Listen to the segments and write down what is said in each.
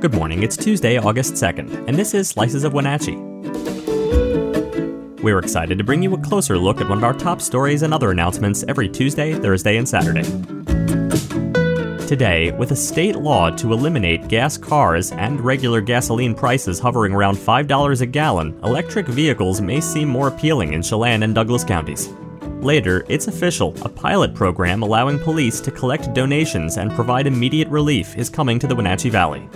Good morning, it's Tuesday, August 2nd, and this is Slices of Wenatchee. We're excited to bring you a closer look at one of our top stories and other announcements every Tuesday, Thursday, and Saturday. Today, with a state law to eliminate gas cars and regular gasoline prices hovering around $5 a gallon, electric vehicles may seem more appealing in Chelan and Douglas counties. Later, it's official a pilot program allowing police to collect donations and provide immediate relief is coming to the Wenatchee Valley.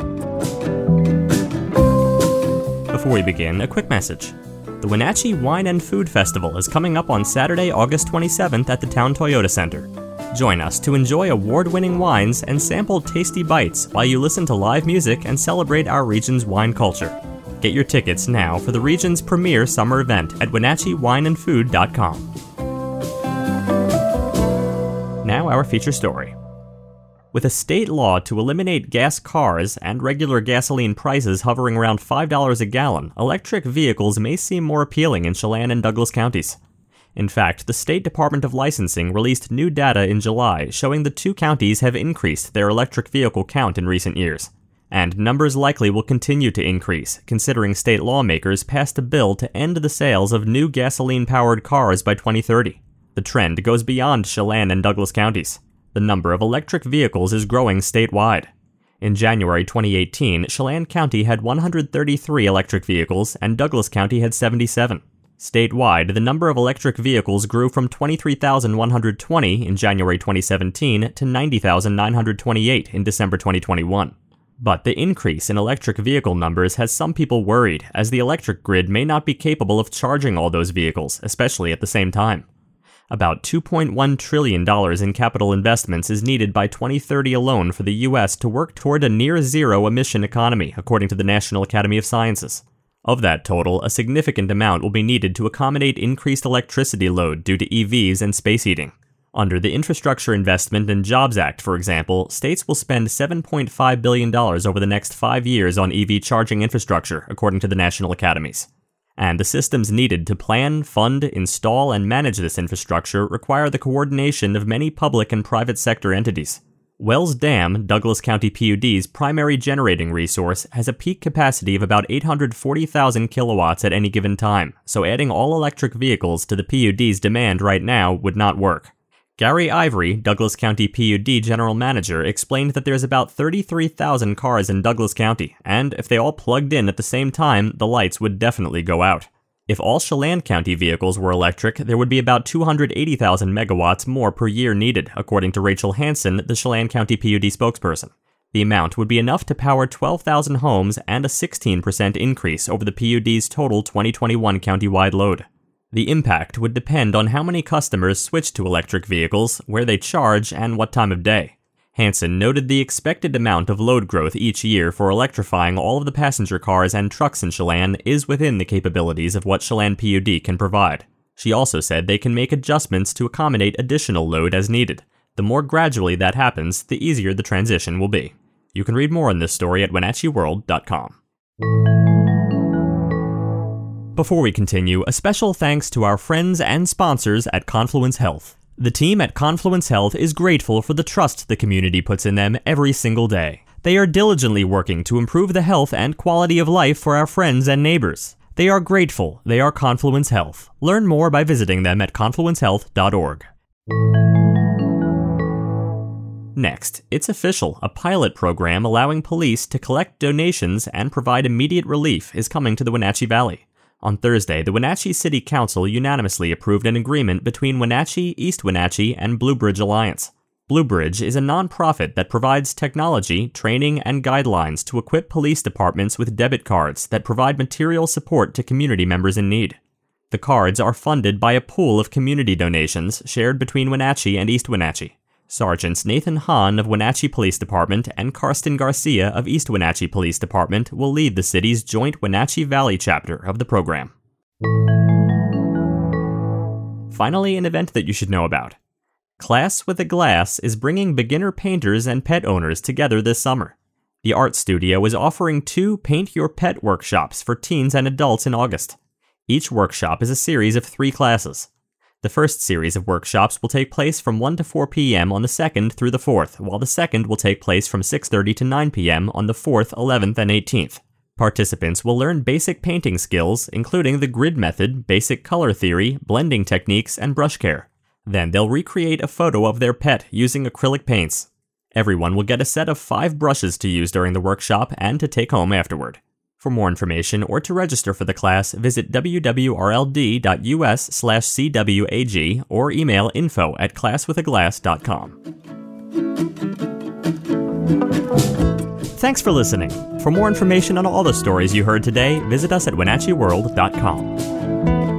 Before we begin, a quick message. The Wenatchee Wine and Food Festival is coming up on Saturday, August 27th at the Town Toyota Center. Join us to enjoy award winning wines and sample tasty bites while you listen to live music and celebrate our region's wine culture. Get your tickets now for the region's premier summer event at WenatcheeWineandFood.com. Now, our feature story. With a state law to eliminate gas cars and regular gasoline prices hovering around $5 a gallon, electric vehicles may seem more appealing in Chelan and Douglas counties. In fact, the State Department of Licensing released new data in July showing the two counties have increased their electric vehicle count in recent years. And numbers likely will continue to increase, considering state lawmakers passed a bill to end the sales of new gasoline powered cars by 2030. The trend goes beyond Chelan and Douglas counties. The number of electric vehicles is growing statewide. In January 2018, Chelan County had 133 electric vehicles and Douglas County had 77. Statewide, the number of electric vehicles grew from 23,120 in January 2017 to 90,928 in December 2021. But the increase in electric vehicle numbers has some people worried, as the electric grid may not be capable of charging all those vehicles, especially at the same time. About $2.1 trillion in capital investments is needed by 2030 alone for the U.S. to work toward a near zero emission economy, according to the National Academy of Sciences. Of that total, a significant amount will be needed to accommodate increased electricity load due to EVs and space heating. Under the Infrastructure Investment and Jobs Act, for example, states will spend $7.5 billion over the next five years on EV charging infrastructure, according to the National Academies. And the systems needed to plan, fund, install, and manage this infrastructure require the coordination of many public and private sector entities. Wells Dam, Douglas County PUD's primary generating resource, has a peak capacity of about 840,000 kilowatts at any given time, so adding all electric vehicles to the PUD's demand right now would not work. Gary Ivory, Douglas County PUD general manager, explained that there's about 33,000 cars in Douglas County, and if they all plugged in at the same time, the lights would definitely go out. If all Chelan County vehicles were electric, there would be about 280,000 megawatts more per year needed, according to Rachel Hanson, the Chelan County PUD spokesperson. The amount would be enough to power 12,000 homes and a 16% increase over the PUD's total 2021 countywide load. The impact would depend on how many customers switch to electric vehicles, where they charge, and what time of day. Hanson noted the expected amount of load growth each year for electrifying all of the passenger cars and trucks in Chelan is within the capabilities of what Chelan PUD can provide. She also said they can make adjustments to accommodate additional load as needed. The more gradually that happens, the easier the transition will be. You can read more on this story at WenatcheeWorld.com. Before we continue, a special thanks to our friends and sponsors at Confluence Health. The team at Confluence Health is grateful for the trust the community puts in them every single day. They are diligently working to improve the health and quality of life for our friends and neighbors. They are grateful. They are Confluence Health. Learn more by visiting them at confluencehealth.org. Next, it's official. A pilot program allowing police to collect donations and provide immediate relief is coming to the Wenatchee Valley. On Thursday, the Wenatchee City Council unanimously approved an agreement between Wenatchee, East Wenatchee, and Bluebridge Alliance. Bluebridge is a nonprofit that provides technology, training, and guidelines to equip police departments with debit cards that provide material support to community members in need. The cards are funded by a pool of community donations shared between Wenatchee and East Wenatchee. Sergeants Nathan Hahn of Wenatchee Police Department and Karsten Garcia of East Wenatchee Police Department will lead the city's joint Wenatchee Valley chapter of the program. Finally, an event that you should know about. Class with a Glass is bringing beginner painters and pet owners together this summer. The art studio is offering two Paint Your Pet workshops for teens and adults in August. Each workshop is a series of three classes. The first series of workshops will take place from 1 to 4 p.m. on the 2nd through the 4th, while the second will take place from 6:30 to 9 p.m. on the 4th, 11th, and 18th. Participants will learn basic painting skills, including the grid method, basic color theory, blending techniques, and brush care. Then they'll recreate a photo of their pet using acrylic paints. Everyone will get a set of five brushes to use during the workshop and to take home afterward. For more information or to register for the class, visit wwrld.us slash cwag or email info at classwithaglass.com. Thanks for listening. For more information on all the stories you heard today, visit us at WenatcheeWorld.com.